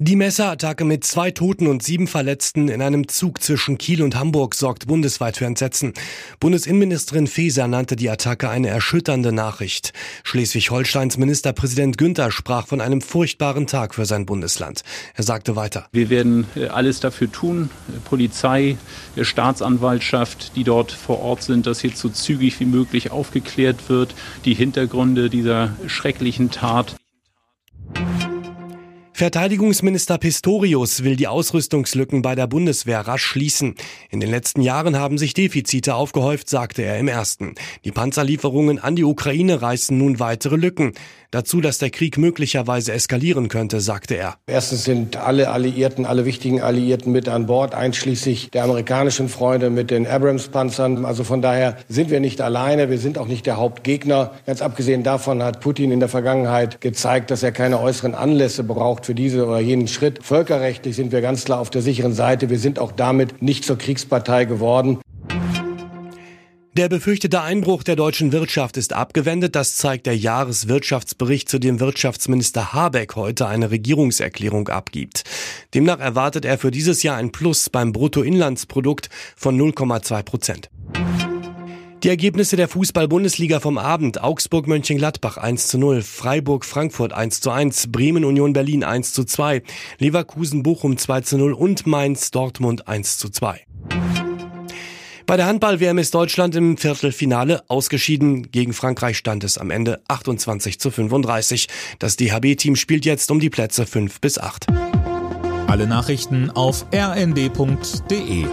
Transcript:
Die Messerattacke mit zwei Toten und sieben Verletzten in einem Zug zwischen Kiel und Hamburg sorgt bundesweit für Entsetzen. Bundesinnenministerin Faeser nannte die Attacke eine erschütternde Nachricht. Schleswig-Holsteins Ministerpräsident Günther sprach von einem furchtbaren Tag für sein Bundesland. Er sagte weiter. Wir werden äh, alles dafür tun, Polizei, Staatsanwaltschaft, die dort vor Ort sind, dass hier so zügig wie möglich aufgeklärt wird, die Hintergründe dieser schrecklichen Tat. Verteidigungsminister Pistorius will die Ausrüstungslücken bei der Bundeswehr rasch schließen. In den letzten Jahren haben sich Defizite aufgehäuft, sagte er im ersten. Die Panzerlieferungen an die Ukraine reißen nun weitere Lücken. Dazu, dass der Krieg möglicherweise eskalieren könnte, sagte er. Erstens sind alle Alliierten, alle wichtigen Alliierten mit an Bord, einschließlich der amerikanischen Freunde mit den Abrams-Panzern. Also von daher sind wir nicht alleine, wir sind auch nicht der Hauptgegner. Ganz abgesehen davon hat Putin in der Vergangenheit gezeigt, dass er keine äußeren Anlässe braucht für diese oder jenen Schritt. Völkerrechtlich sind wir ganz klar auf der sicheren Seite. Wir sind auch damit nicht zur Kriegspartei geworden. Der befürchtete Einbruch der deutschen Wirtschaft ist abgewendet. Das zeigt der Jahreswirtschaftsbericht, zu dem Wirtschaftsminister Habeck heute eine Regierungserklärung abgibt. Demnach erwartet er für dieses Jahr ein Plus beim Bruttoinlandsprodukt von 0,2 Prozent. Die Ergebnisse der Fußball-Bundesliga vom Abend. Augsburg-Mönchengladbach 1 zu 0, Freiburg-Frankfurt 1 zu 1, Bremen-Union Berlin 1 zu 2, Leverkusen-Bochum 2 zu 0 und Mainz-Dortmund 1 zu 2. Bei der Handball-WM ist Deutschland im Viertelfinale ausgeschieden. Gegen Frankreich stand es am Ende 28 zu 35. Das DHB-Team spielt jetzt um die Plätze 5 bis 8. Alle Nachrichten auf rnd.de